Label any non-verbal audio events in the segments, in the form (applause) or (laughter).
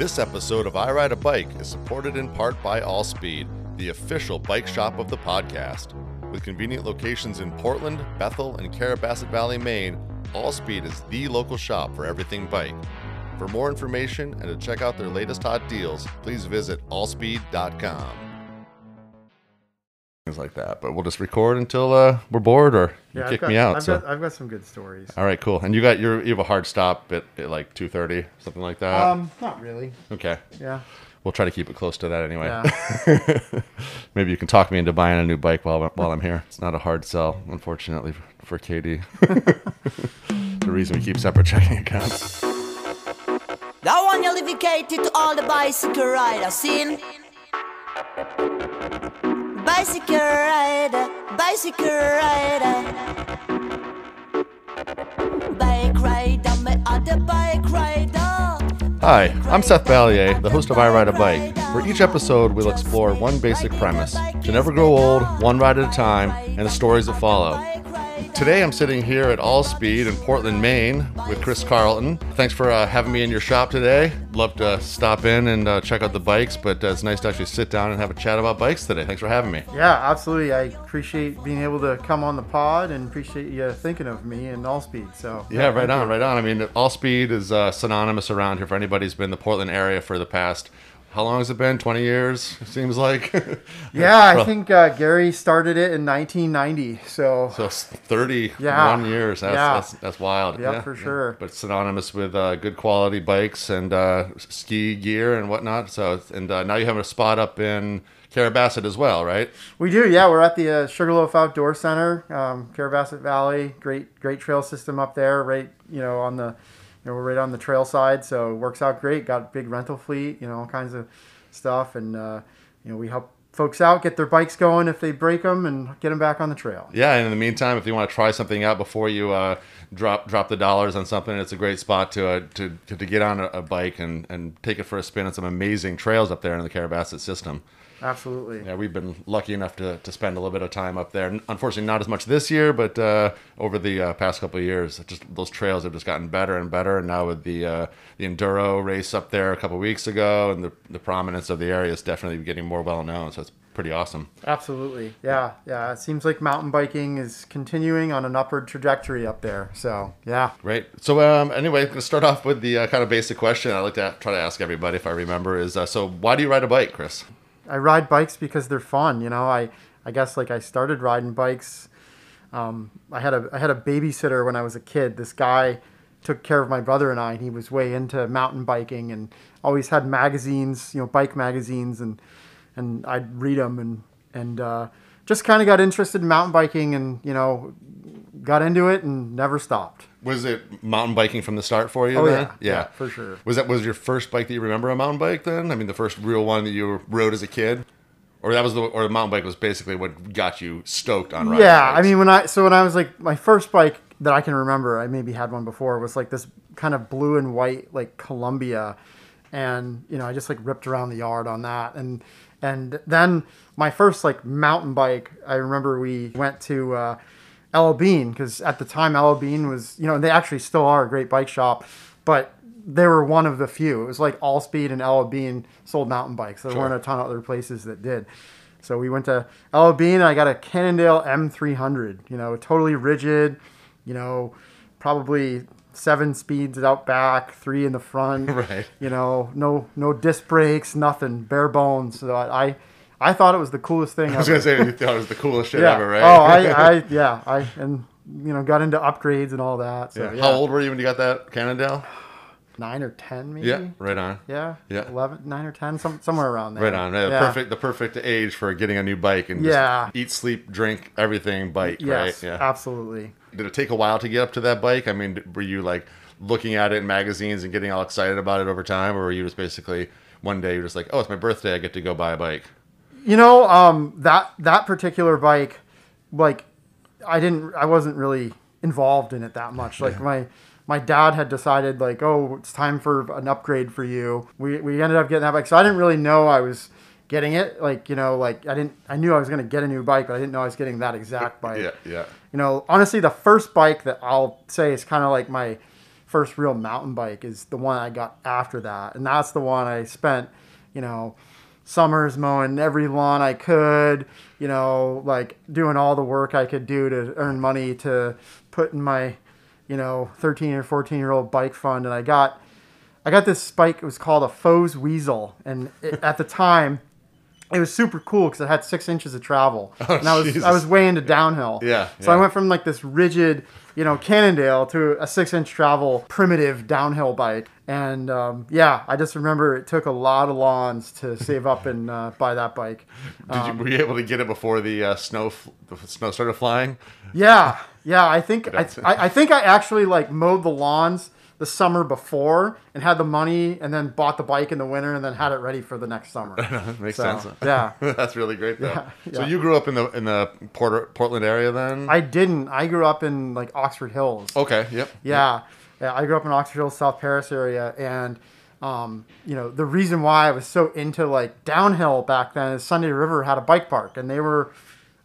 This episode of I Ride a Bike is supported in part by Allspeed, the official bike shop of the podcast. With convenient locations in Portland, Bethel, and Carrabassett Valley, Maine, Allspeed is the local shop for everything bike. For more information and to check out their latest hot deals, please visit allspeed.com. Things like that, but we'll just record until uh, we're bored or you I've kick got, me out. I've, so. got, I've got some good stories. All right, cool. And you got your you have a hard stop at, at like two thirty, something like that. Um, not really. okay, Yeah. we'll try to keep it close to that anyway. Yeah. (laughs) Maybe you can talk me into buying a new bike while while I'm here. It's not a hard sell, unfortunately, for, for Katie. (laughs) the reason we keep separate checking accounts. That one you dedicated to all the bicycle riders seen. Bicycle rider, bicycle rider. Bike rider, me other bike rider. Hi, I'm Seth Ballier, the host of I Ride a Bike. For each episode, we'll explore one basic premise to never grow old, one ride at a time, and the stories that follow. Today, I'm sitting here at Allspeed in Portland, Maine, with Chris Carleton. Thanks for uh, having me in your shop today. Love to stop in and uh, check out the bikes, but uh, it's nice to actually sit down and have a chat about bikes today. Thanks for having me. Yeah, absolutely. I appreciate being able to come on the pod and appreciate you thinking of me and Allspeed. So Yeah, right on, right on. I mean, Allspeed is uh, synonymous around here for anybody who's been in the Portland area for the past. How long has it been? 20 years, it seems like. (laughs) Yeah, I think uh, Gary started it in 1990. So, So 31 Yeah. years. That's, Yeah. that's, that's wild. Yeah, for sure. But synonymous with uh, good quality bikes and uh, ski gear and whatnot. So and uh, now you have a spot up in Carrabassett as well, right? we do. Yeah, we're at the uh, Sugarloaf Outdoor Center, um, Carrabassett Valley. Great, great trail system up there. Right, you know, on the, know, we're right on the trail side, so it works out great. Got big rental fleet, you know, all kinds of stuff, and uh, you know, we help folks out get their bikes going if they break them and get them back on the trail. Yeah, and in the meantime, if you want to try something out before you uh, drop drop the dollars on something, it's a great spot to uh, to, to, to get on a, a bike and, and take it for a spin on some amazing trails up there in the Carrabassett system. Absolutely. Yeah, we've been lucky enough to, to spend a little bit of time up there. Unfortunately, not as much this year, but uh, over the uh, past couple of years, just those trails have just gotten better and better. And now with the uh, the enduro race up there a couple of weeks ago, and the, the prominence of the area is definitely getting more well known. So it's pretty awesome. Absolutely. Yeah, yeah. It seems like mountain biking is continuing on an upward trajectory up there. So, yeah. Right. So um, anyway, going to start off with the uh, kind of basic question I like to try to ask everybody if I remember is uh, so why do you ride a bike, Chris? I ride bikes because they're fun. You know, I I guess like I started riding bikes. Um, I had a I had a babysitter when I was a kid. This guy took care of my brother and I, and he was way into mountain biking and always had magazines, you know, bike magazines, and and I'd read them and and uh, just kind of got interested in mountain biking and you know got into it and never stopped. Was it mountain biking from the start for you? Oh, then? yeah. Yeah, for sure. Was that was your first bike that you remember a mountain bike? Then I mean, the first real one that you rode as a kid, or that was the or the mountain bike was basically what got you stoked on riding. Yeah, I mean when I so when I was like my first bike that I can remember, I maybe had one before was like this kind of blue and white like Columbia, and you know I just like ripped around the yard on that, and and then my first like mountain bike, I remember we went to uh, L.L. Bean because at the time L.L. Bean was you know they actually still are a great bike shop, but they were one of the few. It was like Allspeed and L.L. Bean sold mountain bikes. There Sure. weren't a ton of other places that did. So we went to L.L. Bean and I got a Cannondale M300, you know, totally rigid, you know, probably seven speeds out back, three in the front, (laughs) Right. you know, no, no disc brakes, nothing, bare bones. So I, I thought it was the coolest thing. I was ever. gonna say you thought it was the coolest shit yeah. ever, right? Oh, I, (laughs) I, yeah, I, and you know, got into upgrades and all that. So yeah. yeah, How old were you when you got that Cannondale? Nine or ten, maybe. Yeah, right on. Yeah. Yeah. 11, 9 or 10, some, somewhere around there. Right on. Yeah, Yeah. Perfect. The perfect age for getting a new bike and just Yeah. eat, sleep, drink, everything bike. Yes, right. Yeah. absolutely. Did it take a while to get up to that bike? I mean, were you like looking at it in magazines and getting all excited about it over time, or were you just basically one day you're just like, oh, it's my birthday, I get to go buy a bike? You know, um, that that particular bike, like, I didn't, I wasn't really involved in it that much. Like my my dad had decided, like, oh, it's time for an upgrade for you. We we ended up getting that bike, so I didn't really know I was getting it. Like, you know, like I didn't, I knew I was gonna get a new bike, but I didn't know I was getting that exact bike. Yeah, yeah. You know, honestly, the first bike that I'll say is kind of like my first real mountain bike is the one I got after that, and that's the one I spent, you know, summers mowing every lawn I could, you know, like doing all the work I could do to earn money to put in my, you know, 13 or 14 year old bike fund, and I got. I got this bike. It was called a Foes Weasel, and it, at the time, it was super cool because it had six inches of travel, (laughs) and I was Jesus. I was way into downhill. Yeah, So I went from like this rigid, you know, Cannondale to a six inch travel primitive downhill bike, and um, yeah, I just remember it took a lot of lawns to save up and uh, buy that bike. Did you, were you able to get it before the uh, snow the snow started flying? Yeah, yeah. I think (laughs) I, I, I think I actually like mowed the lawns the summer before and had the money, and then bought the bike in the winter, and then had it ready for the next summer. (laughs) Makes So, sense. Yeah. (laughs) That's really great though. Yeah, So you grew up in the in the Port- Portland area then? I didn't. I grew up in like Oxford Hills. okay. Yep. Yeah. yeah. I grew up in Oxford Hills, South Paris area, and um, you know the reason why I was so into like downhill back then is Sunday River had a bike park, and they were,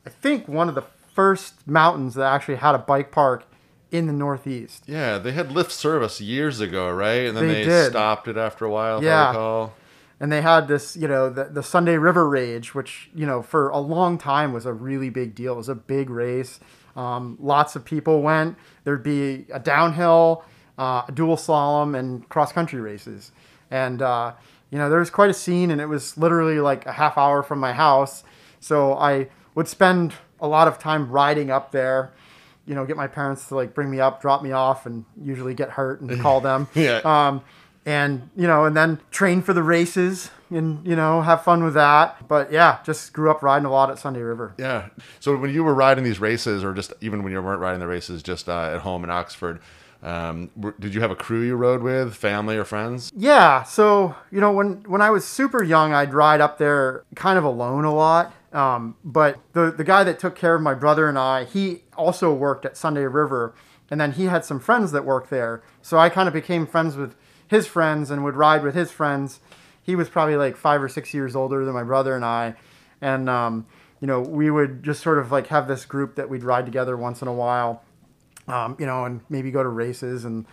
I think, one of the first mountains that actually had a bike park in the Northeast. Yeah, they had lift service years ago, right? And then They they, did. stopped it after a while. Yeah. and they had this you know the, the sunday river rage which you know for a long time was a really big deal it was a big race um, lots of people went there'd be a downhill uh, a dual slalom and cross country races and uh, you know there was quite a scene and it was literally like a half hour from my house so i would spend a lot of time riding up there you know get my parents to like bring me up drop me off and usually get hurt and call them (laughs) Yeah. um, and you know, and then train for the races and you know have fun with that. But yeah, just grew up riding a lot at Sunday River. Yeah. So when you were riding these races, or just even when you weren't riding the races, just uh, at home in Oxford, um, did you have a crew you rode with, family or friends? Yeah, so you know when when I was super young, I'd ride up there kind of alone a lot. Um, but the the guy that took care of my brother and I, he also worked at Sunday River, and then he had some friends that worked there. So I kind of became friends with his friends and would ride with his friends. He was probably like five or six years older than my brother and I, and um, you know we would just sort of like have this group that we'd ride together once in a while um, you know, and maybe go to races. And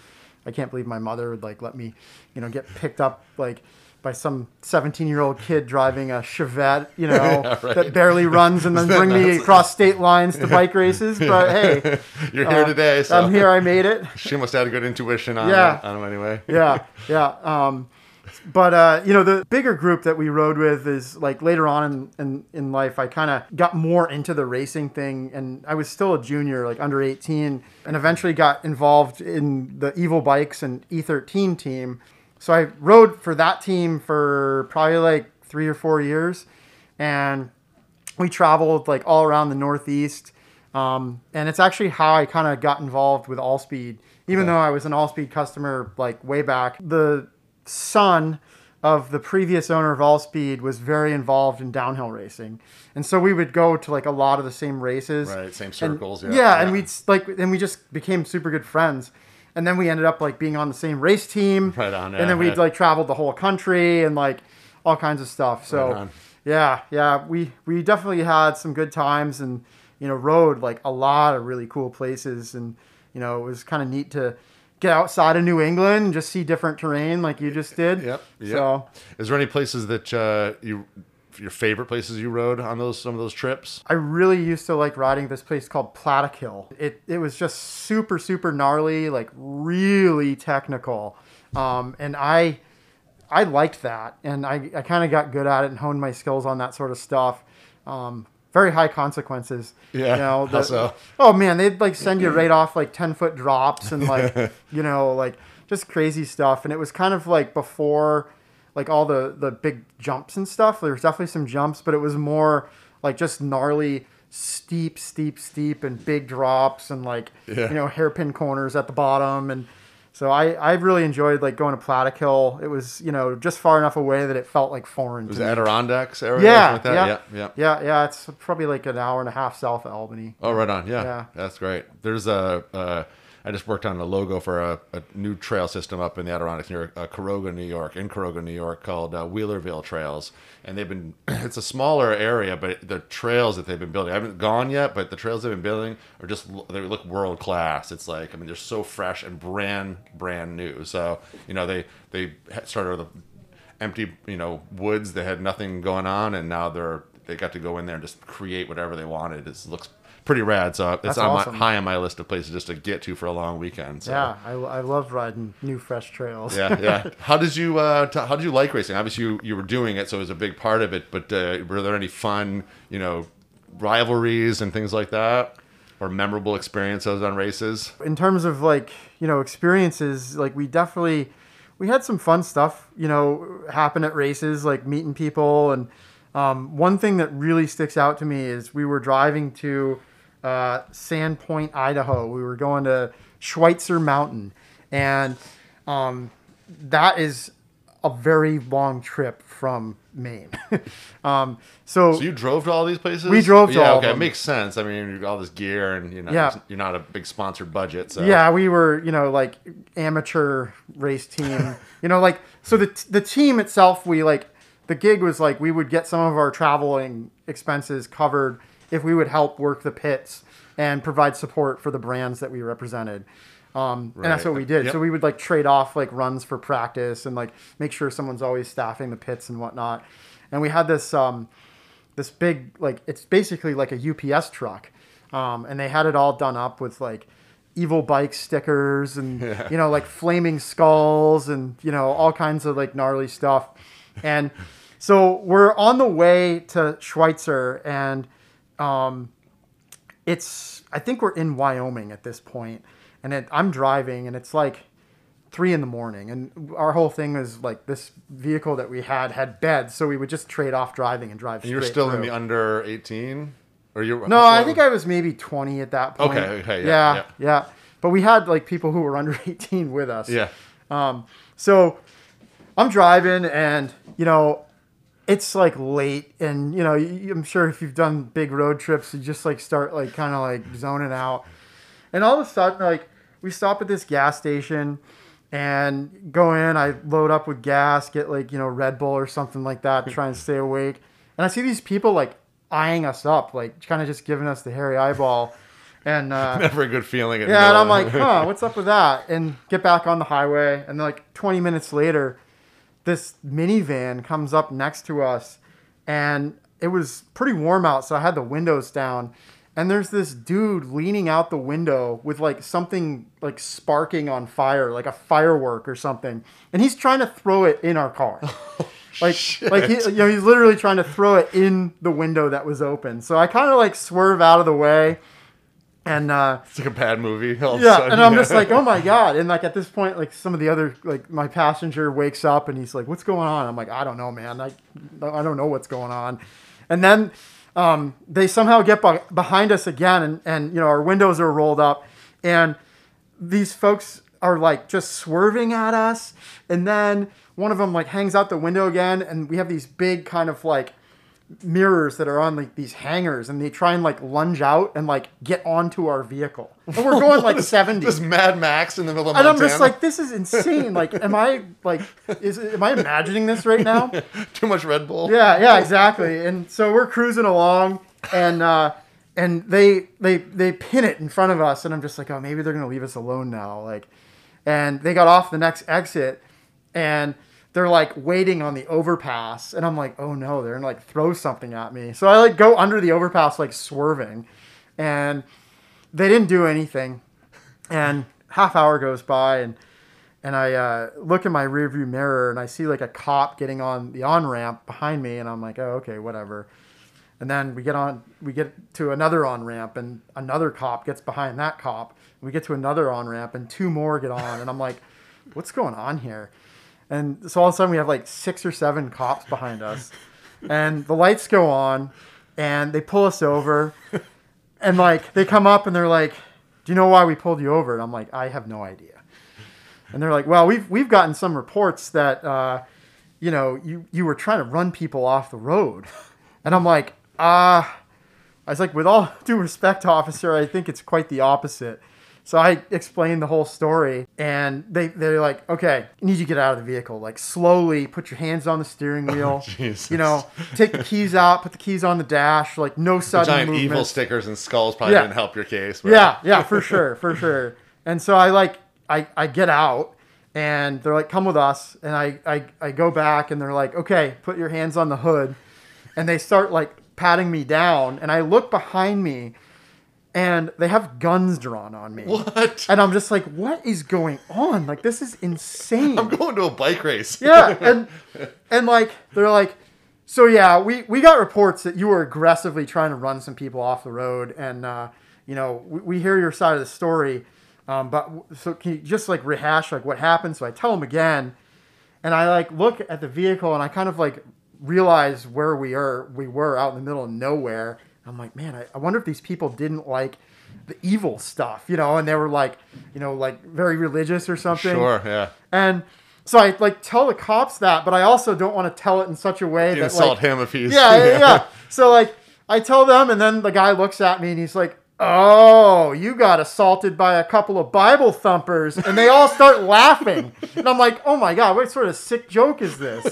I can't believe my mother would like let me, you know, get picked up like by some 17 year old kid driving a Chevette, you know, (laughs) right. that barely runs and then (laughs) bring me across state lines to (laughs) bike races. But hey, You're here uh, today, so I'm here. I made it. she must have had a good intuition on, Yeah. on them anyway. yeah, yeah. Um, but uh, you know, the bigger group that we rode with is like later on in in, in life, I kind of got more into the racing thing, and I was still a junior, like under eighteen, and eventually got involved in the Evil Bikes and E13 team. So I rode for that team for probably like three or four years, and we traveled like all around the Northeast. Um, and it's actually how I kind of got involved with Allspeed, even though I was an Allspeed customer like way back. The son of the previous owner of Allspeed was very involved in downhill racing, and so we would go to like a lot of the same races. Right, same And- circles. yeah, yeah, and we'd like, and we just became super good friends. And then we ended up like being on the same race team. Right on, And then we'd like traveled the whole country and like all kinds of stuff. So Right yeah, yeah, we we definitely had some good times and you know rode like a lot of really cool places and you know it was kind of neat to get outside of New England and just see different terrain like you just did. Yep. yep. So is there any places that uh, you, your favorite places you rode on those some of those trips? I really used to like riding this place called Plattekill. It it was just super super gnarly, like really technical, um, and I I liked that, and I, I kind of got good at it and honed my skills on that sort of stuff. Um, very high consequences. Yeah, You know, how so? Oh man, they'd like send you right (laughs) off like ten foot drops and like (laughs) you know like just crazy stuff. And it was kind of like before like all the the big jumps and stuff. There was definitely some jumps, but it was more like just gnarly, steep, steep, steep, and big drops and like Yeah. you know hairpin corners at the bottom and. So I, I really enjoyed like going to Plattekill. It was you know just far enough away that it felt like foreign. Was to it. Adirondacks area? Yeah, like yeah, yeah, yeah. yeah, yeah. It's probably like an hour and a half south of Albany. Oh, right on. Yeah, Yeah. that's great. There's a, uh, I just worked on a logo for a, a new trail system up in the Adirondacks near uh, Caroga, New York, in Caroga, New York, called uh, Wheelerville Trails. And they've been, (clears throat) it's a smaller area, but the trails that they've been building, I haven't gone yet, but the trails they've been building are just, they look world class. It's like, I mean, they're so fresh and brand, brand new. So, you know, they, they started with empty, you know, woods that had nothing going on, and now they're, they got to go in there and just create whatever they wanted. It looks pretty rad. So it's That's on awesome. my, high on my list of places just to get to for a long weekend. So. Yeah, I, I love riding new fresh trails. yeah, yeah. (laughs) How did you uh, t- how did you like racing? Obviously, you, you were doing it, so it was a big part of it. But uh, were there any fun, you know, rivalries and things like that, or memorable experiences on races? in terms of like you know experiences like we definitely we had some fun stuff you know happen at races like meeting people and um, one thing that really sticks out to me is we were driving to uh, Sandpoint idaho we were going to schweitzer mountain and um, that is a very long trip from maine (laughs) um, so, So you drove to all these places? We drove to yeah, all okay, it makes sense. I mean, all this gear, and you know, Yeah. you're not a big sponsored budget, so Yeah, we were, you know, like amateur race team. (laughs) you know, like so the the team itself, we like the gig was like we would get some of our traveling expenses covered if we would help work the pits and provide support for the brands that we represented. Um, and that's what we did. Yep. So we would like trade off like runs for practice and like make sure someone's always staffing the pits and whatnot. And we had this um, this big like it's basically like a UPS truck, um, and they had it all done up with like evil bike stickers and you know like flaming skulls and you know all kinds of like gnarly stuff, and so we're on the way to Schweitzer and um, it's I think we're in Wyoming at this point, and it, I'm driving and it's like three in the morning and our whole thing is like this vehicle that we had had beds so we would just trade off driving and drive And you're still in the under 18, or you? no i think i was maybe 20 at that point Okay, okay, yeah, yeah, yeah. yeah. but we had like people who were (laughs) under 18 with us Yeah. um, so I'm driving and, you know, it's like late and, you know, I'm sure if you've done big road trips, you just like start like kind of like zoning out. And all of a sudden, like we stop at this gas station and go in, I load up with gas, get like, you know, Red Bull or something like that, try and stay awake. And I see these people like eyeing us up, like kind of just giving us the hairy eyeball. And, uh, (laughs) Never a good feeling. At yeah, and I'm like, huh, what's up with that? And get back on the highway, and like 20 minutes later, this minivan comes up next to us, and it was pretty warm out, so I had the windows down. And there's this dude leaning out the window with like something like sparking on fire, like a firework or something, and he's trying to throw it in our car. (laughs) Oh, (laughs) like, like he, you know, he's literally trying to throw it in the window that was open. So I kind of like swerve out of the way, and uh, it's like a bad movie. all of a yeah, sudden. and I'm (laughs) just like, oh my god! And like at this point, like some of the other, like my passenger wakes up and he's like, "What's going on?" I'm like, "I don't know, man. I, I don't know what's going on." And then um, they somehow get be- behind us again, and and you know our windows are rolled up, and these folks are like just swerving at us, and then one of them like hangs out the window again, and we have these big kind of like mirrors that are on like these hangers and they try and like lunge out and like get onto our vehicle. And we're going like (laughs) 70. This Mad Max in the middle of the night. And I'm just like, this is insane. Like, am I like, is am I imagining this right now? (laughs) too much Red Bull. Yeah, yeah, exactly. And so we're cruising along, and uh, and they they they pin it in front of us, and I'm just like, oh, maybe they're gonna leave us alone now. Like, and they got off the next exit, and they're like waiting on the overpass, and I'm like, oh no, they're gonna like throw something at me. So I like go under the overpass, like swerving, and they didn't do anything. And half hour goes by, and and I uh, look in my rearview mirror and I see like a cop getting on the on ramp behind me, and I'm like, oh, okay, whatever. And then we get on, we get to another on ramp, and another cop gets behind that cop. We get to another on ramp, and two more get on, and I'm like, what's going on here? And so all of a sudden we have like six or seven cops behind us, and the lights go on, and they pull us over, and like they come up and they're like, "Do you know why we pulled you over?" And I'm like, "I have no idea." And they're like, "Well, we've we've gotten some reports that uh, you know you you were trying to run people off the road," (laughs) and I'm like, "Ah." I was like, with all (laughs) due respect, officer, I think it's quite the opposite. So I explained the whole story, and they they're like, "Okay, I need you to get out of the vehicle. Like slowly, put your hands on the steering (laughs) oh, wheel. Jesus. you know, take the keys out, put the keys on the dash. Like no sudden Giant movement. evil stickers and skulls probably Yeah. didn't help your case. but- Yeah, yeah, for sure, for sure. And so I like I, I get out and they're like, come with us. And I, I, I go back and they're like, okay, put your hands on the hood. And they start like patting me down. And I look behind me and they have guns drawn on me. What? And I'm just like, what is going on? Like, this is insane. I'm going to a bike race. Yeah, (laughs) and and like they're like, so yeah, we we got reports that you were aggressively trying to run some people off the road, and uh, you know we, we hear your side of the story, um, but so can you just like rehash like what happened? So I tell them again, and I like look at the vehicle and I kind of like realize where we are we were out in the middle of nowhere. I'm like, man, I, I wonder if these people didn't like the evil stuff, you know, and they were like, you know, like very religious or something. Sure, yeah. And so I like tell the cops that, but I also don't want to tell it in such a way that Insult like, him if he's. yeah, yeah, (laughs) yeah. So like I tell them, and then the guy looks at me and he's like, "Oh, you got assaulted by a couple of Bible thumpers," and they all start laughing, (laughs) and I'm like, "Oh my god, what sort of sick joke is this?"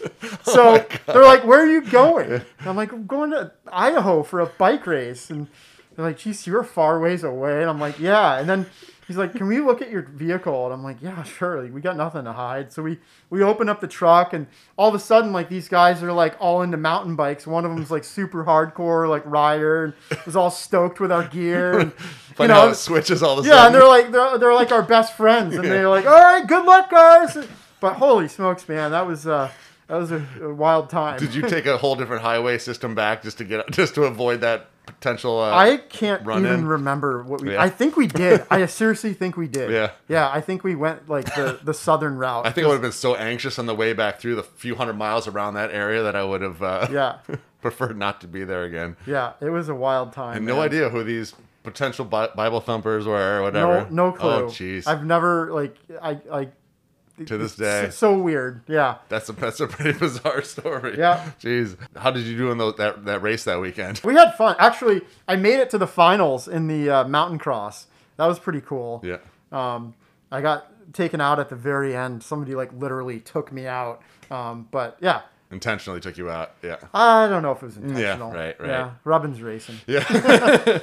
(laughs) So they're like, "Where are you going?" And I'm like, "I'm going to Idaho for a bike race," and they're like, "Geez, you're far ways away," and I'm like, "Yeah," and then. He's like, "Can we look at your vehicle?" And I'm like, "Yeah, sure. Like, we got nothing to hide." So we we open up the truck, and all of a sudden, like these guys are like all into mountain bikes. One of them's like super hardcore, like rider, and was all stoked with our gear. And, (laughs) Funny you how it switches all the yeah, and they're like they're, they're like our best friends, and they're like, "All right, good luck, guys." But holy smokes, man, that was uh, that was a, a wild time. Did you take a whole different highway system back just to get (laughs) just to avoid that potential? Uh, I can't even in? remember what we. Yeah. I think we did. I seriously think we did. Yeah. Yeah, I think we went like the the southern route. I think I would have been so anxious on the way back through the few hundred miles around that area that I would have uh, Yeah. (laughs) preferred not to be there again. Yeah, it was a wild time. And no idea who these potential Bible thumpers were or whatever. No, no clue. Oh, jeez. I've never like I I. To this day. so weird. Yeah. That's a that's a pretty (laughs) bizarre story. Yeah. Jeez. How did you do in those, that that race that weekend? We had fun. Actually, I made it to the finals in the uh, mountain cross. That was pretty cool. Yeah. Um, I got taken out at the very end. Somebody like literally took me out. Um, but yeah, Intentionally took you out. Yeah. I don't know if it was intentional. right, right. Yeah, Robin's racing. Yeah. (laughs)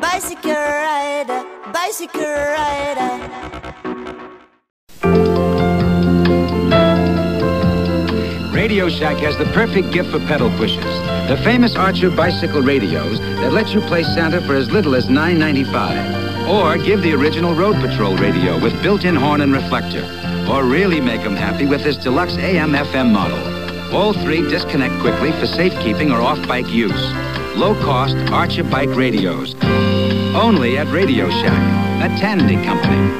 Bicycle rider, bicycle rider. Radio Shack has the perfect gift for pedal pushers. The famous Archer bicycle radios that let you play Santa for as little as $9.95. Or give the original Road Patrol radio with built-in horn and reflector. Or really make them happy with this deluxe AM-FM model. All three disconnect quickly for safekeeping or off-bike use. Low-cost Archer bike radios. Only at Radio Shack, a Tandy company.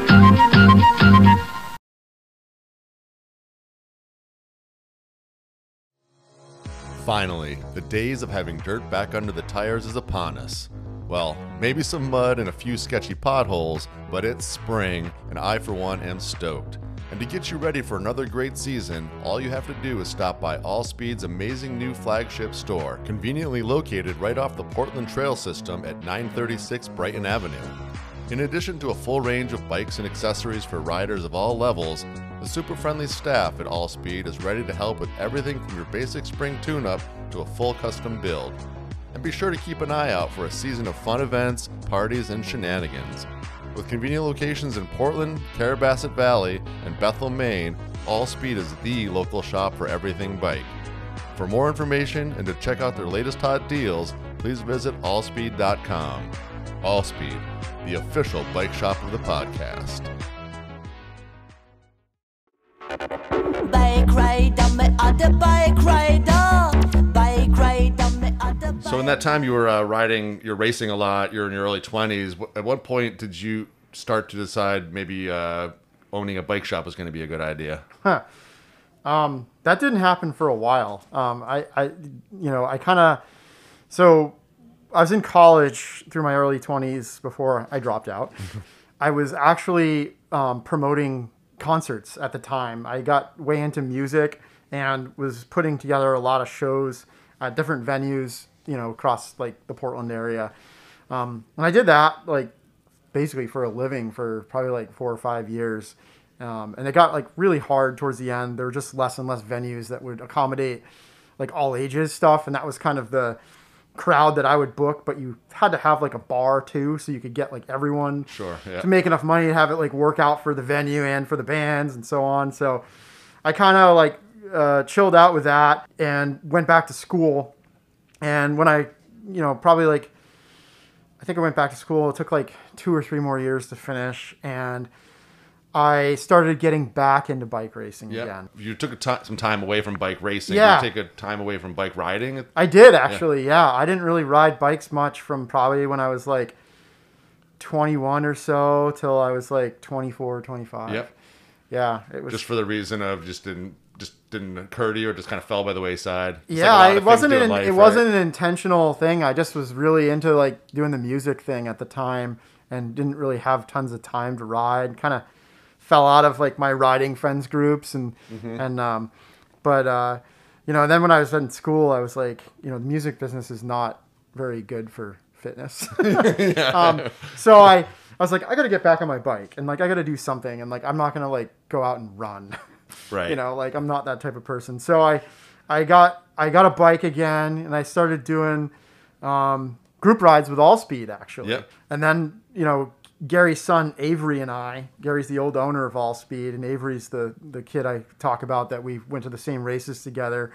Finally, the days of having dirt back under the tires is upon us. Well, maybe some mud and a few sketchy potholes, but it's spring, and I, for one, am stoked. And to get you ready for another great season, all you have to do is stop by Allspeed's amazing new flagship store, conveniently located right off the Portland Trail System at 936 Brighton Avenue. In addition to a full range of bikes and accessories for riders of all levels, the super friendly staff at Allspeed is ready to help with everything from your basic spring tune up to a full custom build. And be sure to keep an eye out for a season of fun events, parties, and shenanigans. With convenient locations in Portland, Carrabassett Valley, and Bethel, Maine, Allspeed is the local shop for everything bike. For more information and to check out their latest hot deals, please visit allspeed.com. Allspeed, the official bike shop of the podcast. Bike rider, me other bike rider. So in that time you were uh, riding, you're racing a lot. You're in your early 20s. At what point did you start to decide maybe uh, owning a bike shop was going to be a good idea? that didn't happen for a while. Um, I, I, you know, I kind of, so I was in college through my early 20s before I dropped out. (laughs) I was actually um, promoting concerts at the time. I got way into music and was putting together a lot of shows at different venues, you know, across like the Portland area. Um, and I did that like basically for a living for probably like four or five years. Um, and it got like really hard towards the end. There were just less and less venues that would accommodate like all ages stuff, and that was kind of the crowd that I would book. But you had to have like a bar too, so you could get like everyone Sure, yeah. to make enough money to have it like work out for the venue and for the bands and so on. So I kind of like uh, chilled out with that and went back to school. And when I, you know, probably like I think I went back to school. It took like two or three more years to finish, and I started getting back into bike racing Yeah. again. You took a some time away from bike racing. Yeah. Did you take a time away from bike riding? I did actually, yeah. I didn't really ride bikes much from probably when I was like 21 or so till I was like 24 or 25. Yep. Yeah, it was Just for the reason of just didn't just didn't occur to you or just kind of fell by the wayside. It's yeah, of it wasn't an, life, it right? wasn't an intentional thing. I just was really into like doing the music thing at the time and didn't really have tons of time to ride. Kind of fell out of like my riding friends groups and Mm-hmm. and um, but uh, you know, then when I was in school, I was like, you know, the music business is not very good for fitness. (laughs) (laughs) um, so I I was like, I got to get back on my bike and like I got to do something and like I'm not gonna like go out and run. Right. you know like i'm not that type of person so i i got i got a bike again and i started doing um, group rides with Allspeed actually Yep. and then you know gary's son avery and i gary's the old owner of Allspeed and avery's the the kid i talk about that we went to the same races together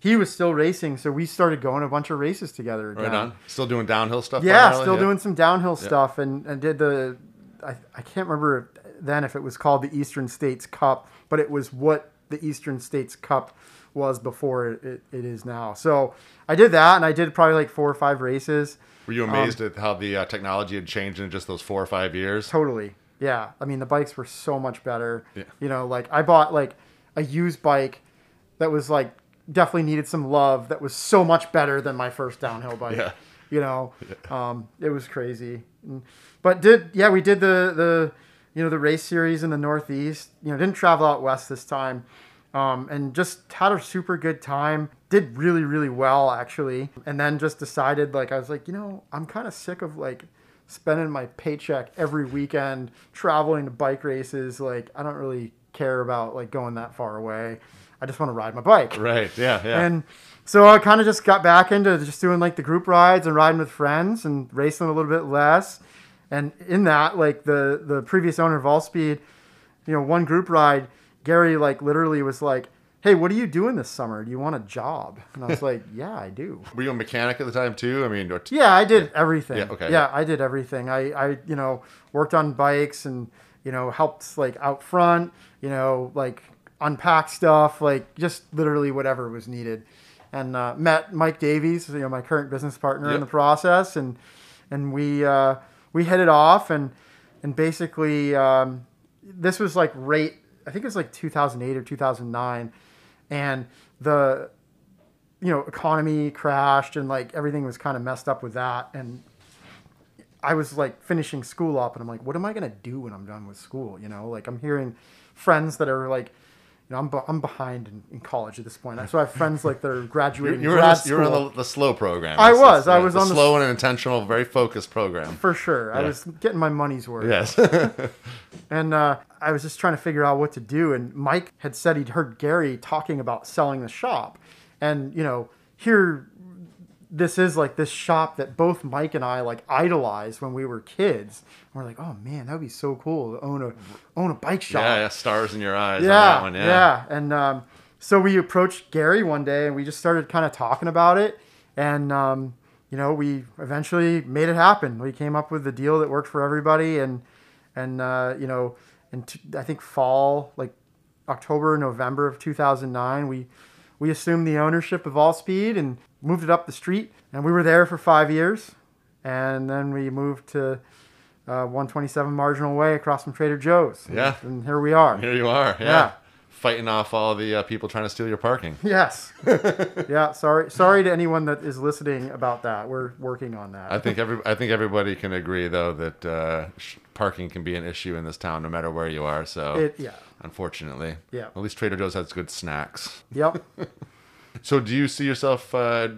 he was still racing so we started going a bunch of races together again. Right on. Still doing downhill stuff. Yeah, still Yeah. doing some downhill stuff, and, and did the. I, I can't remember then if it was called the Eastern States Cup, but it was what the Eastern States Cup was before it, it, it is now. So I did that, and I did probably like four or five races. Were you amazed at how the uh, technology had changed in just those four or five years? Totally. Yeah. I mean, the bikes were so much better. Yeah. You know, like I bought like a used bike that was like definitely needed some love that was so much better than my first downhill bike. Yeah. You know, um, it was crazy. But did, yeah, we did the, the, you know, the race series in the Northeast, you know, didn't travel out West this time. Um, and just had a super good time. Did really, really well actually. And then just decided like I was like, you know, I'm kind of sick of like spending my paycheck every weekend traveling to bike races. Like I don't really care about like going that far away. I just want to ride my bike. Right. Yeah. Yeah. And so I kind of just got back into just doing like the group rides and riding with friends and racing a little bit less. And in that, like the the previous owner of Allspeed, you know, one group ride, Gary like literally was like, "Hey, what are you doing this summer? Do you want a job?" And I was (laughs) like, "Yeah, I do." Were you a mechanic at the time too? I mean, t- Yeah, I did everything. Yeah, okay. Yeah, I did everything. I, I, you know, worked on bikes and, you know, helped like out front, you know, like unpack stuff, like just literally whatever was needed. And uh, met Mike Davies, you know, my current business partner in the process, and and we uh, we hit it off, and and basically um, this was like rate I think it was like 2008 or 2009, and the you know economy crashed and like everything was kind of messed up with that. And i was like finishing school up and i'm like what am i going to do when i'm done with school? You know like i'm hearing friends that are like you know i'm, I'm behind in, in college at this point so i have friends like that are (laughs) you, graduating you were, in grad the, you were in the, the slow program. I was. it's, I was the on the slow and intentional, very focused program. for sure i was getting my money's worth Yes. (laughs) And uh, I was just trying to figure out what to do. And Mike had said he'd heard Gary talking about selling the shop. And, you know, here, this is like this shop that both Mike and I like idolized when we were kids. And we're like, oh man, that would be so cool to own a own a bike shop. yeah, yeah. Stars in your eyes. Yeah, On that one. yeah. Yeah. And um, so we approached Gary one day and we just started kind of talking about it. And, um, you know, we eventually made it happen. We came up with a deal that worked for everybody. And, and uh, you know, in t- I think fall, like October, November of 2009, we, we assumed the ownership of Allspeed and moved it up the street. And we were there for five years. And then we moved to uh, 127 Marginal Way across from Trader Joe's. Yeah. And here we are. Here you are. Yeah. Yeah. Fighting off all the uh, people trying to steal your parking. (laughs) Yes. yeah. Sorry. Sorry to anyone that is listening about that. We're working on that. I think every I think everybody can agree though that uh, sh- parking can be an issue in this town no matter where you are. So It- yeah. unfortunately, Yeah. At least Trader Joe's has good snacks. Yep. (laughs) So do you see yourself uh,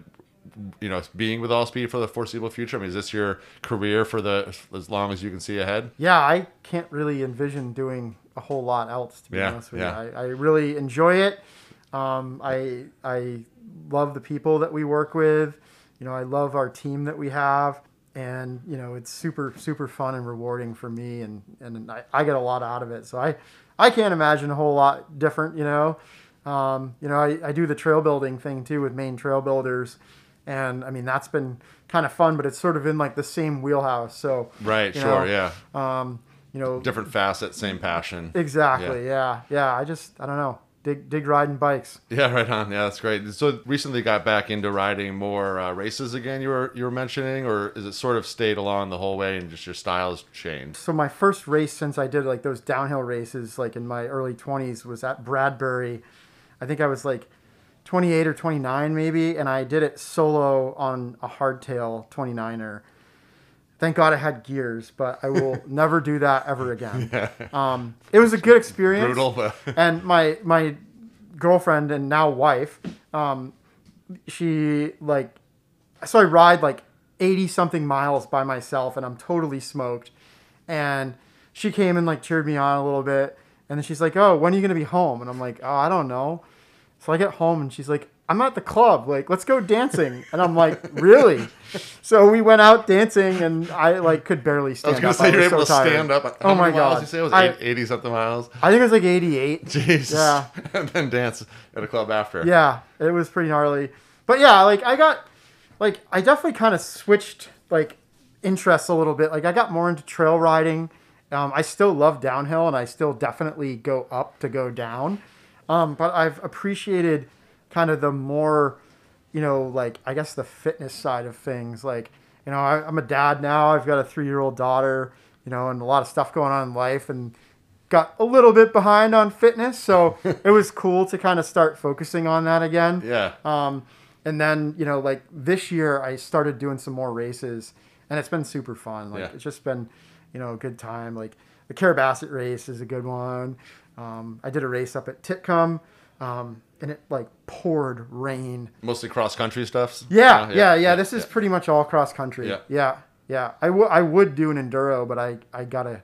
you know, being with Allspeed for the foreseeable future? I mean, is this your career for the as long as you can see ahead? Yeah, I can't really envision doing a whole lot else. To be Yeah, honest with yeah. you, I, I really enjoy it. Um, I I love the people that we work with. You know, I love our team that we have, and you know, it's super super fun and rewarding for me, and and I, I get a lot out of it. So I I can't imagine a whole lot different. You know, um, you know, I, I do the trail building thing too with Maine Trail Builders. And I mean that's been kind of fun, but it's sort of in like the same wheelhouse. So Right. Sure. know, yeah. um, you know, Different facets, same passion. Exactly. Yeah. yeah. I just I don't know. Dig dig riding bikes. Yeah, right on. Yeah, that's great. So recently got back into riding more uh, races again. You were you were mentioning, or is it sort of stayed along the whole way and just your styles changed? So my first race since I did like those downhill races like in my early 20s was at Bradbury. I think I was like 28 or 29 maybe and I did it solo on a hardtail 29er. Thank God I had gears, but I will (laughs) never do that ever again. Um, it was a good experience. Brutal, but (laughs) and my my girlfriend and now wife, um, she like, so I ride like eighty something miles by myself, and I'm totally smoked. And she came and like cheered me on a little bit, and then she's like, "Oh, when are you gonna be home?" And I'm like, "Oh, I don't know." So I get home, and she's like, "I'm at the club. Like, let's go dancing." And I'm like, "Really?" So we went out dancing, and I like could barely I stand was gonna up. say you're able so to tired. stand up. Oh my god! You say it was I, eighty something miles. I think it was like 88. Jesus. Yeah. (laughs) and then dance at a club after. Yeah, it was pretty gnarly. But yeah, like I got like I definitely kind of switched like interests a little bit. Like I got more into trail riding. Um, I still love downhill and I still definitely go up to go down. Um, but I've appreciated kind of the more, you know, like I guess the fitness side of things. Like, you know, I, I'm a dad now. I've got a three year old daughter, you know, and a lot of stuff going on in life and got a little bit behind on fitness. So (laughs) it was cool to kind of start focusing on that again. Yeah. Um, and then, you know, like this year I started doing some more races and it's been super fun. Like Yeah. it's just been, you know, a good time. Like the Carrabassett race is a good one. Um, I did a race up at Titcomb, um, and it like poured rain. Mostly cross country stuff. Yeah, Uh, yeah, yeah, This is pretty much all cross country. Yeah. yeah, yeah. I would I would do an enduro, but I I gotta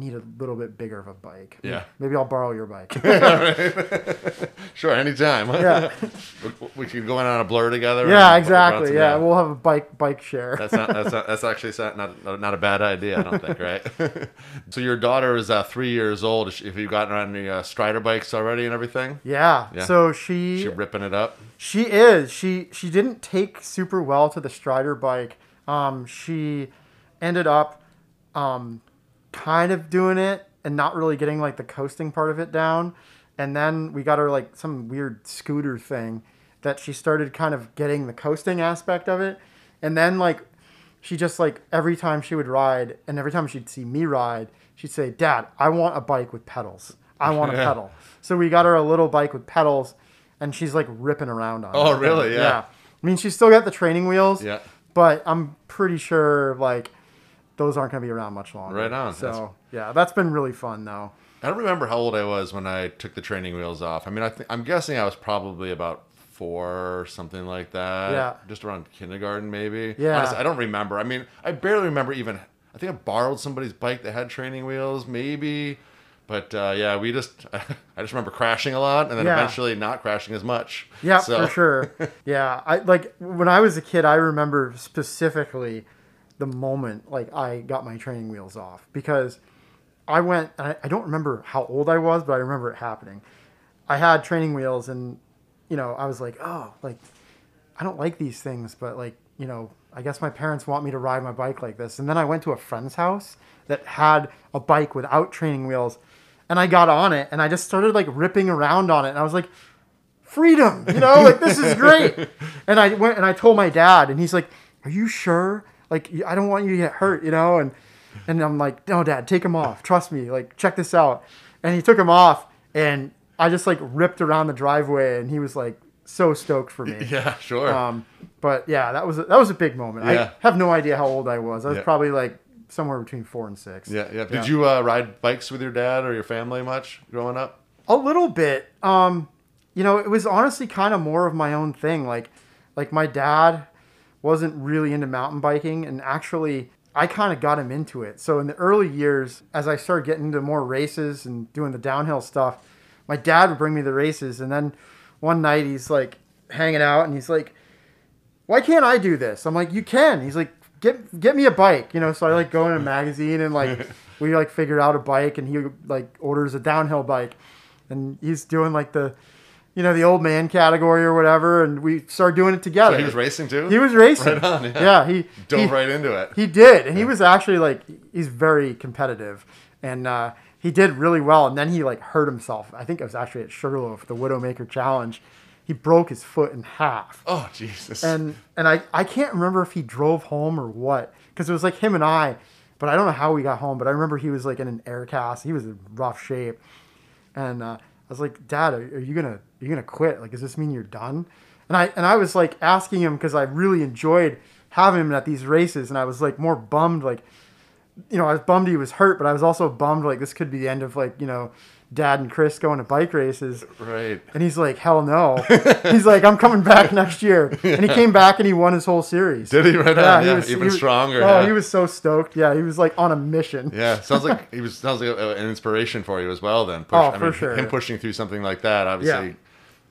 need a little bit bigger of a bike. Yeah. maybe I'll borrow your bike. (laughs) (laughs) Sure, anytime. Yeah. (laughs) we, could go in on a blur together. yeah, exactly. Yeah, we'll have a bike bike share. That's not. That's not. That's actually not not, not a bad idea. I don't think. Right. so your daughter is uh, three years old. Is she- Have you gotten on the uh, Strider bikes already and everything? yeah. Yeah. So she She ripping it up. She is. She she didn't take super well to the Strider bike. Um, she ended up um, kind of doing it and not really getting like the coasting part of it down. And then we got her like some weird scooter thing that she started kind of getting the coasting aspect of it. And then like she just like every time she would ride and every time she'd see me ride, she'd say, "Dad, I want a bike with pedals. I want a (laughs) Yeah. pedal." So we got her a little bike with pedals and she's like ripping around on Oh, it. Oh, really? Yeah. I mean, she's still got the training wheels. Yeah. But I'm pretty sure like those aren't going to be around much longer. Right on. So, That's- yeah, that's been really fun though. I don't remember how old I was when I took the training wheels off. I mean, I think I'm guessing I was probably about four or something like that. Yeah. Just around kindergarten, maybe. Yeah. Honestly, I don't remember. I mean, I barely remember even. I think I borrowed somebody's bike that had training wheels, maybe. But uh, yeah, we just. (laughs) I just remember crashing a lot, and then Yeah. eventually not crashing as much. Yeah, So- for sure. (laughs) Yeah, I like when I was a kid. I remember specifically the moment like I got my training wheels off because I went. I, I don't remember how old I was, but I remember it happening. I had training wheels, and you know, I was like, oh, like I don't like these things, but like you know, I guess my parents want me to ride my bike like this. And then I went to a friend's house that had a bike without training wheels, and I got on it, and I just started like ripping around on it, and I was like freedom you know like this is great (laughs) and i went and i told my dad and he's like are you sure like i don't want you to get hurt you know and and i'm like no dad take them off trust me like check this out and he took them off and i just like ripped around the driveway and he was like so stoked for me (laughs) Yeah, sure. um but yeah that was a, that was a big moment Yeah. i have no idea how old i was i was Yeah. probably like somewhere between four and six yeah, yeah. Did you uh, ride bikes with your dad or your family much growing up? A little bit. Um, you know, it was honestly kind of more of my own thing. Like, like my dad, wasn't really into mountain biking, and actually I kind of got him into it. So in the early years, as I started getting into more races and doing the downhill stuff, my dad would bring me the races, and then one night he's like hanging out, and he's like, "Why can't I do this?" I'm like, "You can." He's like, "Get get me a bike," you know. So I like go in a magazine and like (laughs) we like figured out a bike, and he like orders a downhill bike, and he's doing like the you know, the old man category or whatever, and we started doing it together. So he was racing too. He was racing. Right on, yeah. he Dove he, right into it. He did, and he was actually like he's very competitive, and uh, he did really well. And then he like hurt himself. I think it was actually at Sugarloaf, the Widowmaker Challenge. He broke his foot in half. Oh Jesus! And and I I can't remember if he drove home or what because it was like him and I, but I don't know how we got home. But I remember he was like in an air cast. He was in rough shape, and uh, I was like, Dad, are, are you gonna are gonna quit? Like, does this mean you're done? And I and I was like asking him because I really enjoyed having him at these races, and I was like more bummed, like, you know, I was bummed he was hurt, but I was also bummed like this could be the end of like you know, Dad and Chris going to bike races. right. And he's like, hell no. (laughs) he's like, I'm coming back (laughs) next year. And he came back and he won his whole series. Did he? Right on. Yeah, even stronger. Oh, yeah. he was so stoked. Yeah, he was like on a mission. Yeah, (laughs) sounds like he was sounds like an inspiration for you as well. Then, Push, Oh, I for mean, sure. Him pushing through something like that obviously Yeah.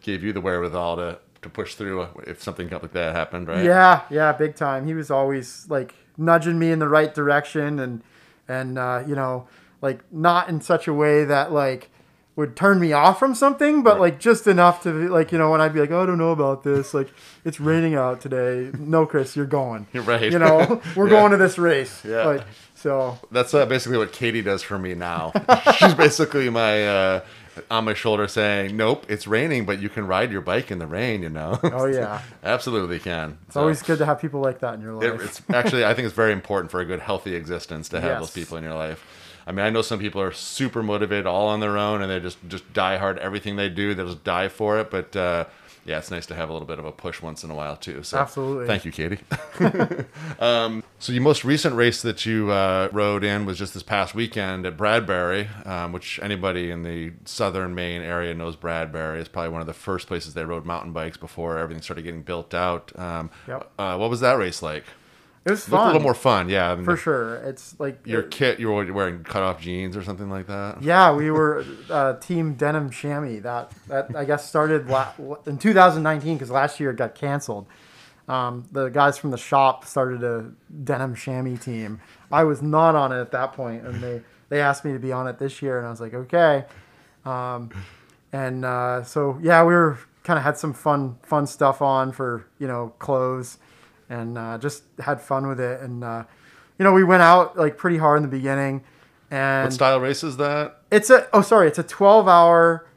Gave you the wherewithal to to push through if something like that happened, right? Yeah, yeah, big time. He was always like nudging me in the right direction and and uh, you know, like not in such a way that like would turn me off from something, but like just enough to be like, you know, when I'd be like, oh, I don't know about this, like it's raining out today. No, Chris, you're going. You're (laughs) right. You know, we're (laughs) Yeah. going to this race. Yeah. Like so That's uh, basically what Katie does for me now. (laughs) She's basically my uh, on my shoulder saying, "Nope, it's raining, but you can ride your bike in the rain." You know. Oh yeah. (laughs) Absolutely can. It's always good to have people like that in your life. It, it's actually, I think it's very important for a good, healthy existence to have Yes. those people in your life. I mean, I know some people are super motivated, all on their own, and they just just die hard everything they do. They just die for it. But uh, yeah, it's nice to have a little bit of a push once in a while too. So Absolutely. thank you, Katie. (laughs) (laughs) um, so your most recent race that you uh, rode in was just this past weekend at Bradbury, um, which anybody in the southern Maine area knows Bradbury. is probably one of the first places they rode mountain bikes before everything started getting built out. Um, Yep. uh, what was that race like? It was fun. a little more fun, yeah. for sure. It's like Your kit, you were wearing cut off jeans or something like that. Yeah, we were uh, Team Denim Chamois. That that I guess started la- in 2019 because last year it got canceled. Um, the guys from the shop started a denim chamois team. I was not on it at that point, and they they asked me to be on it this year, and I was like, okay. Um, and uh, so yeah, we were kind of had some fun fun stuff on for you know clothes, and uh, just had fun with it. And uh, you know, we went out like pretty hard in the beginning, and What style race is that? it's a oh sorry, it's a 12 hour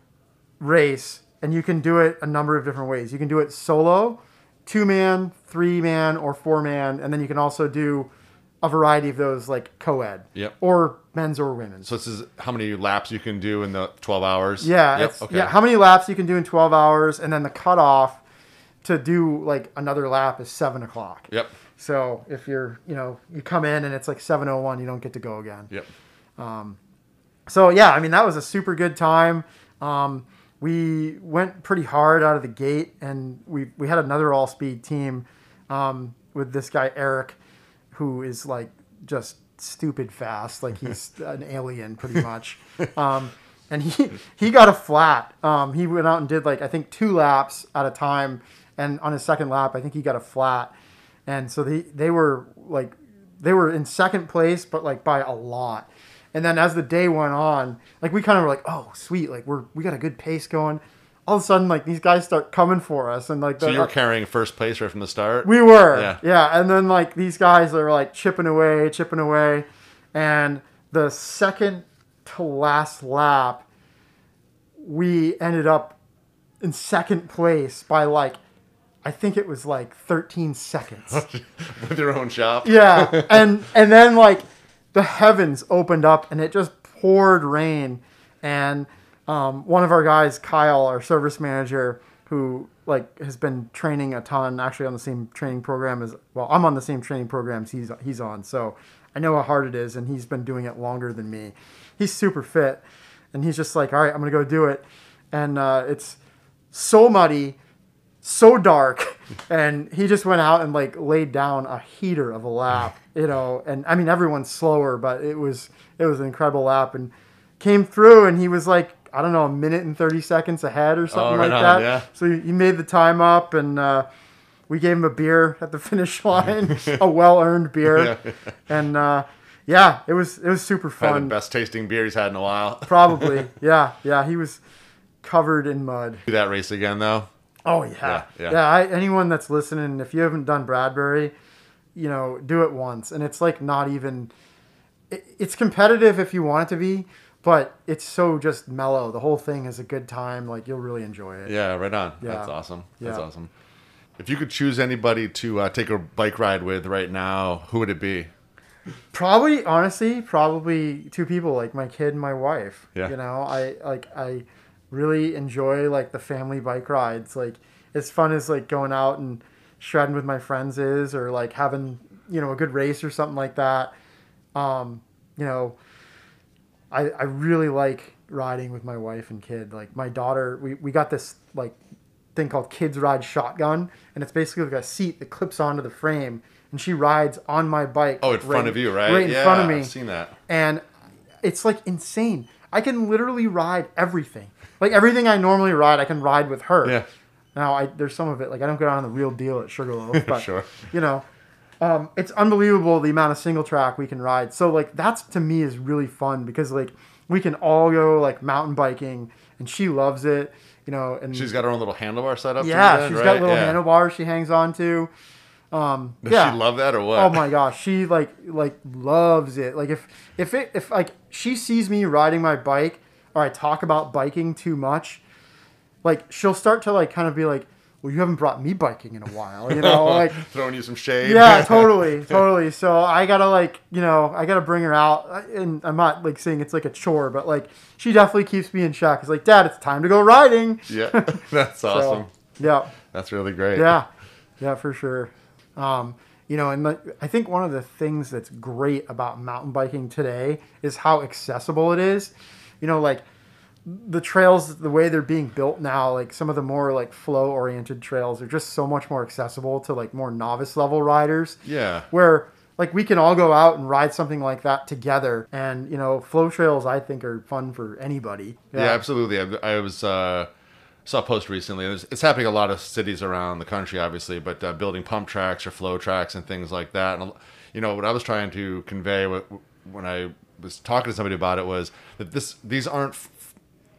race and you can do it a number of different ways. You can do it solo, two man, three man, or four man, and then you can also do a variety of those like co-ed Yep. or men's or women's. So this is how many laps you can do in the 12 hours? yeah, Yep, it's, yeah. How many laps you can do in 12 hours, and then the cutoff to do like another lap is seven o'clock. Yep. So if you're, you know, you come in and it's like 7:01, you don't get to go again. Yep. Um, so yeah, I mean that was a super good time. Um, we went pretty hard out of the gate, and we we had another Allspeed team um, with this guy Eric, who is like just stupid fast, like he's (laughs) an alien pretty much. Um, and he he got a flat. Um, he went out and did like I think two laps at a time, and on his second lap, I think he got a flat. And so they they were like they were in second place, but like by a lot. And then as the day went on, like we kind of were like, oh sweet, like we're we got a good pace going. All of a sudden, like these guys start coming for us, and like So you were uh, carrying first place right from the start? we were, Yeah. yeah. And then like these guys are like chipping away, chipping away, and the second to last lap, we ended up in second place by like, I think it was like 13 seconds. (laughs) With your own shop? yeah, (laughs) and and then like the heavens opened up and it just poured rain, and um, one of our guys, Kyle, our service manager, who like has been training a ton, actually on the same training program as well. I'm on the same training programs he's he's on, so I know how hard it is, and he's been doing it longer than me. He's super fit, and he's just like, all right, I'm gonna go do it, and uh, it's so muddy so dark, (laughs) and he just went out and like laid down a heater of a lap, (laughs) you know. And I mean, everyone's slower, but it was it was an incredible lap, and came through, and he was like I don't know, a minute and thirty seconds ahead or something Oh, right like on, that. yeah. So he, made the time up, and uh, we gave him a beer at the (laughs) finish line, a well earned beer, Yeah. and uh, yeah, it was it was super Probably fun. the best tasting beer he's had in a while. Probably, yeah, yeah. He was covered in mud. Do that race again though. Oh yeah, Yeah, yeah. yeah. I, anyone that's listening, if you haven't done Bradbury, you know, do it once, and it's like not even. It, it's competitive if you want it to be, but it's so just mellow. The whole thing is a good time. Like you'll really enjoy it. Yeah, right on. Yeah. That's awesome. That's Yeah. awesome. If you could choose anybody to uh, take a bike ride with right now, who would it be? Probably, honestly, probably two people, like my kid and my wife. Yeah. You know, I like I really enjoy like the family bike rides. Like as fun as like going out and shredding with my friends is, or like having you know a good race or something like that. Um, you know, I I really like riding with my wife and kid. Like my daughter, we we got this like thing called Kids Ride Shotgun, and it's basically like a seat that clips onto the frame, and she rides on my bike. Oh, in like, front of you, right? Right in yeah, front of me, I've seen that. and it's like insane. I can literally ride everything, like everything I normally ride, I can ride with her. Yeah. Now, I there's some of it like I don't go on the real deal at Sugarloaf, (laughs) but Sure. you know, um, it's unbelievable the amount of single track we can ride. So like that's to me is really fun because like we can all go like mountain biking, and she loves it. You know, and She's got her own little handlebar set up. yeah, she's she's got little handlebars she hangs on to. Um, Does yeah. she love that or what? Oh my gosh, she like like loves it. Like if if it if like she sees me riding my bike or I talk about biking too much, like she'll start to like kind of be like, "Well, you haven't brought me biking in a while," you know, (laughs) like Throwing you some shade. yeah, (laughs) totally, totally. So I gotta like, you know, I gotta bring her out, and I'm not like saying it's like a chore, but like she definitely keeps me in check. It's like, Dad, it's time to go riding. yeah. (laughs) That's So, awesome. yeah, That's really great. yeah, yeah, for sure. Um, you know, and like, I think one of the things that's great about mountain biking today is how accessible it is. You know, like the trails, the way they're being built now, like some of the more like flow oriented trails are just so much more accessible to like more novice level riders. Yeah. Where like we can all go out and ride something like that together, and you know, flow trails I think are fun for anybody. Yeah, absolutely. I, I was uh, saw a post recently. It's, it's happening in a lot of cities around the country, obviously, but uh, building pump tracks or flow tracks and things like that. And you know what I was trying to convey when I was talking to somebody about it was that this these aren't.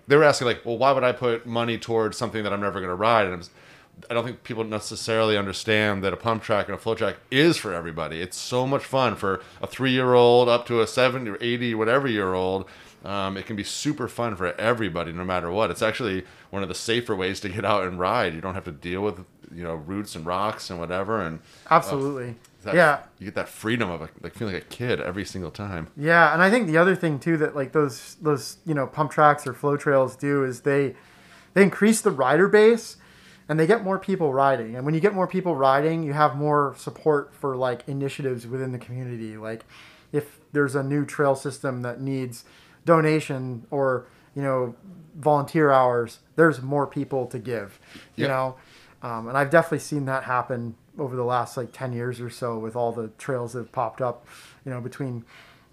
They were asking like, well, why would I put money towards something that I'm never going to ride? And I was, I don't think people necessarily understand that a pump track and a flow track is for everybody. It's so much fun for a three year old up to a 70 or 80, whatever year old. Um, it can be super fun for everybody, no matter what. It's actually one of the safer ways to get out and ride. You don't have to deal with, you know, roots and rocks and whatever. And absolutely. that, yeah, you get that freedom of like feeling like a kid every single time. Yeah, and I think the other thing too that like those those you know pump tracks or flow trails do is they they increase the rider base and they get more people riding. And when you get more people riding, you have more support for like initiatives within the community. Like if there's a new trail system that needs donation or you know volunteer hours, there's more people to give. You Yeah. know, um, and I've definitely seen that happen over the last like 10 years or so with all the trails that have popped up, you know, between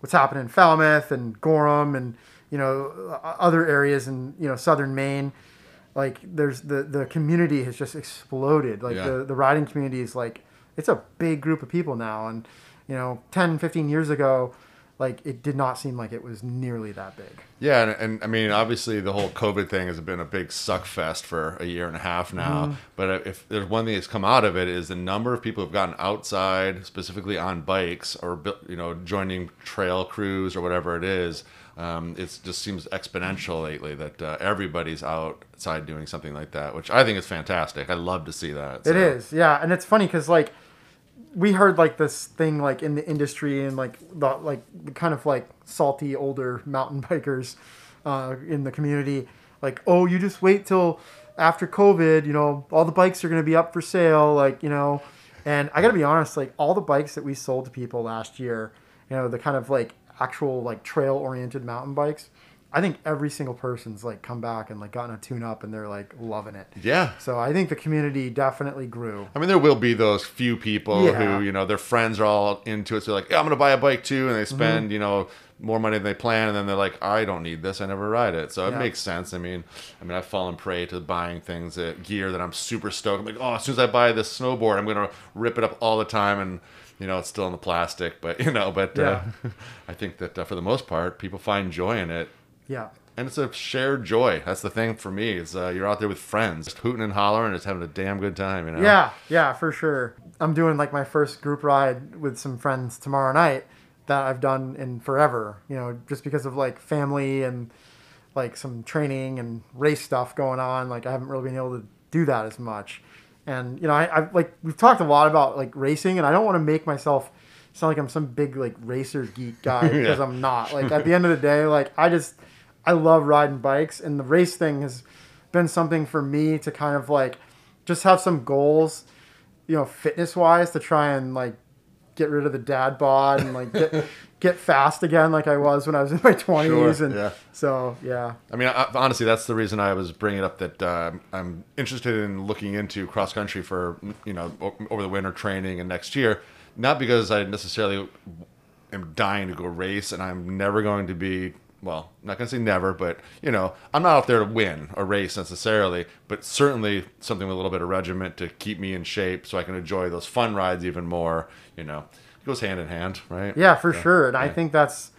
what's happening in Falmouth and Gorham and, you know, other areas in, you know, southern Maine. Like there's the, the community has just exploded. Like Yeah. the, the riding community is like, it's a big group of people now. And, you know, 10, 15 years ago, like it did not seem like it was nearly that big. Yeah, and, and I mean, obviously, the whole COVID thing has been a big suck fest for a year and a half now. Mm-hmm. But if there's one thing that's come out of it is the number of people who've gotten outside, specifically on bikes, or you know, joining trail crews or whatever it is. Um, it just seems exponential lately that uh, everybody's outside doing something like that, which I think is fantastic. I love to see that. It so. is, yeah, and it's funny because like we heard like this thing like in the industry and like the like the kind of like salty older mountain (laughs) bikers uh, in the community, like oh you just wait till after COVID, you know all the bikes are gonna be up for sale, like you know, and I gotta be honest, like all the bikes that we sold to people last year, you know the kind of like actual like trail oriented mountain bikes, I think every single person's like come back and like gotten a tune up and they're like loving it. Yeah. So I think the community definitely grew. I mean, there will be those few people Yeah. who, you know, their friends are all into it. So they're like, yeah, I'm going to buy a bike too. And they Mm-hmm. spend, you know, more money than they plan. And then they're like, I don't need this. I never ride it. So it Yeah. makes sense. I mean, I mean, I've fallen prey to buying things, uh, gear that I'm super stoked. I'm like, oh, as soon as I buy this snowboard, I'm going to rip it up all the time. And, you know, it's still in the plastic. But, (laughs) you know, but uh, (laughs) I think that uh, for the most part, people find joy in it. Yeah. And it's a shared joy. That's the thing for me. Is uh, you're out there with friends, just hooting and hollering, just having a damn good time. You know. Yeah, yeah, for sure. I'm doing like my first group ride with some friends tomorrow night that I've done in forever, you know, just because of like family and like some training and race stuff going on. Like I haven't really been able to do that as much. And you know, I, I've like we've talked a lot about like racing, and I don't want to make myself sound like I'm some big like racer geek guy (laughs) because Yeah. I'm not. Like at the end of the day, like I just I love riding bikes, and the race thing has been something for me to kind of like just have some goals, you know, fitness wise to try and like get rid of the dad bod and like get (laughs) get fast again like I was when I was in my 20s Sure, and yeah. so yeah. I mean, I, honestly, that's the reason I was bringing up that uh, I'm interested in looking into cross country for you know over the winter training and next year. Not because I necessarily am dying to go race, and I'm never going to be. Well, I'm not going to say never, but you know, I'm not out there to win a race necessarily, but certainly something with a little bit of regiment to keep me in shape, so I can enjoy those fun rides even more. You know, it goes hand in hand, right? Yeah, for sure. And I think that's,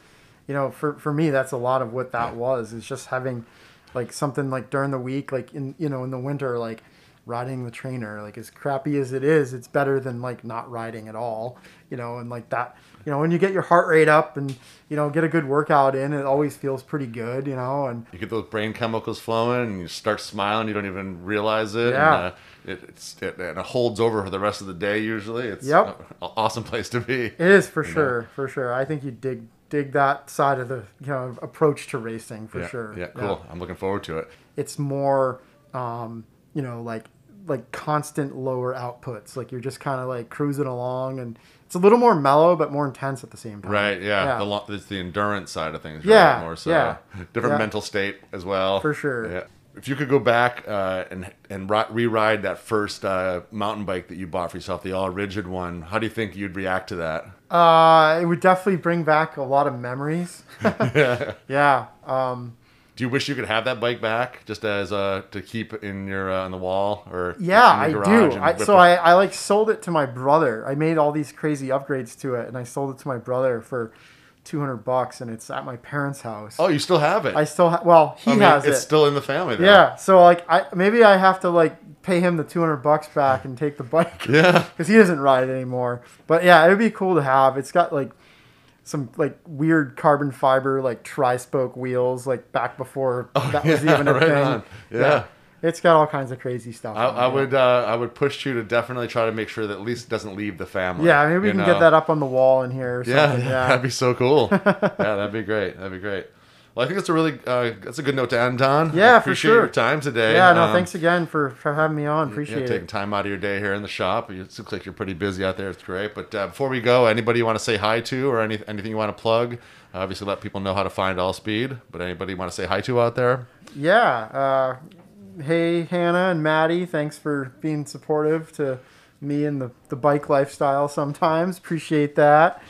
you know, for, for me, that's a lot of what that was is just having like something like during the week, like in, you know, in the winter, like riding the trainer, like as crappy as it is, it's better than like not riding at all, you know, and like that, you know, when you get your heart rate up and, you know, get a good workout in, it always feels pretty good, you know, and you get those brain chemicals flowing and you start smiling you don't even realize it Yeah. and, uh, it, it's, it, and it holds over for the rest of the day usually it's Yep. an awesome place to be it is for You know? sure, for sure. I think you dig, dig that side of the, you know, approach to racing for yeah, sure. yeah cool i'm looking forward to it it's more um, you know like like constant lower outputs like you're just kind of like cruising along and it's a little more mellow but more intense at the same time right yeah, Yeah. the lo- it's the endurance side of things Yeah, more so yeah. (laughs) different Yeah. mental state as well For sure. yeah if you could go back uh, and and re-ride that first uh, mountain bike that you bought for yourself, the all rigid one, how do you think you'd react to that? uh it would definitely bring back a lot of memories (laughs) (laughs) yeah um Do you wish you could have that bike back, just as uh, to keep in your uh, on the wall or yeah in your i do I, so it? I, I like sold it to my brother i made all these crazy upgrades to it and i sold it to my brother for 200 bucks and it's at my parents house Oh, you still have it. i still ha- well he I mean, has it's it still in the family. Though. Yeah, so like I maybe I have to like pay him the 200 bucks back and take the bike. (laughs) Yeah. (laughs) Cuz he doesn't ride it anymore. But yeah, it would be cool to have. It's got like some like weird carbon fiber like tri-spoke wheels like back before that was Oh, even a (laughs) right thing. on. Yeah. It's got all kinds of crazy stuff. I, I would uh, I would push you to definitely try to make sure that at least doesn't leave the family. Yeah, maybe we can know? get that up on the wall in here or Yeah. (laughs) Yeah. that'd be so cool. (laughs) yeah, that'd be great. That'd be great. Well, I think that's a really uh, that's a good note to end on. Yeah, I for sure. your time today. Yeah, no, Um, thanks again for, for having me on. Appreciate yeah, it. taking time out of your day here in the shop. It looks like you're pretty busy out there. It's great. But uh, before we go, anybody you want to say hi to or any, anything you want to plug? Obviously, let people know how to find Allspeed. But anybody you want to say hi to out there? Yeah. Uh, hey, Hannah and Maddie, thanks for being supportive to me and the, the bike lifestyle sometimes. Appreciate that.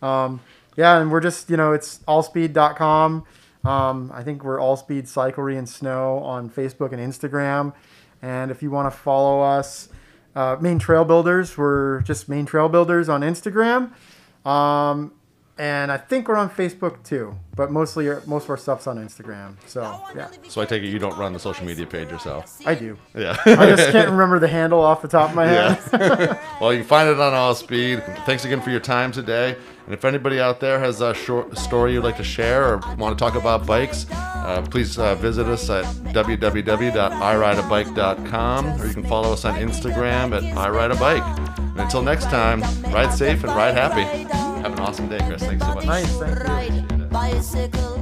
Um, yeah, and we're just, you know, it's allspeed.com. Um, I think we're Allspeed Cyclery and Snow on Facebook and Instagram. And if you want to follow us, uh, Maine Trail Builders, we're just Maine Trail Builders on Instagram. Um, and I think we're on Facebook too, but mostly most of our stuff's on Instagram. So yeah, So I take it you don't run the social media page yourself. I do. Yeah. I just can't (laughs) remember the handle off the top of my head. Yeah. (laughs) well, you can find it on Allspeed. Thanks again for your time today. And if anybody out there has a short story you'd like to share or want to talk about bikes, uh, please uh, visit us at www.irideabike.com or you can follow us on Instagram at irideabike. And until next time, ride safe and ride happy. Have an awesome day, Chris. Thanks so much. Nice, thank you. Ride bicycle.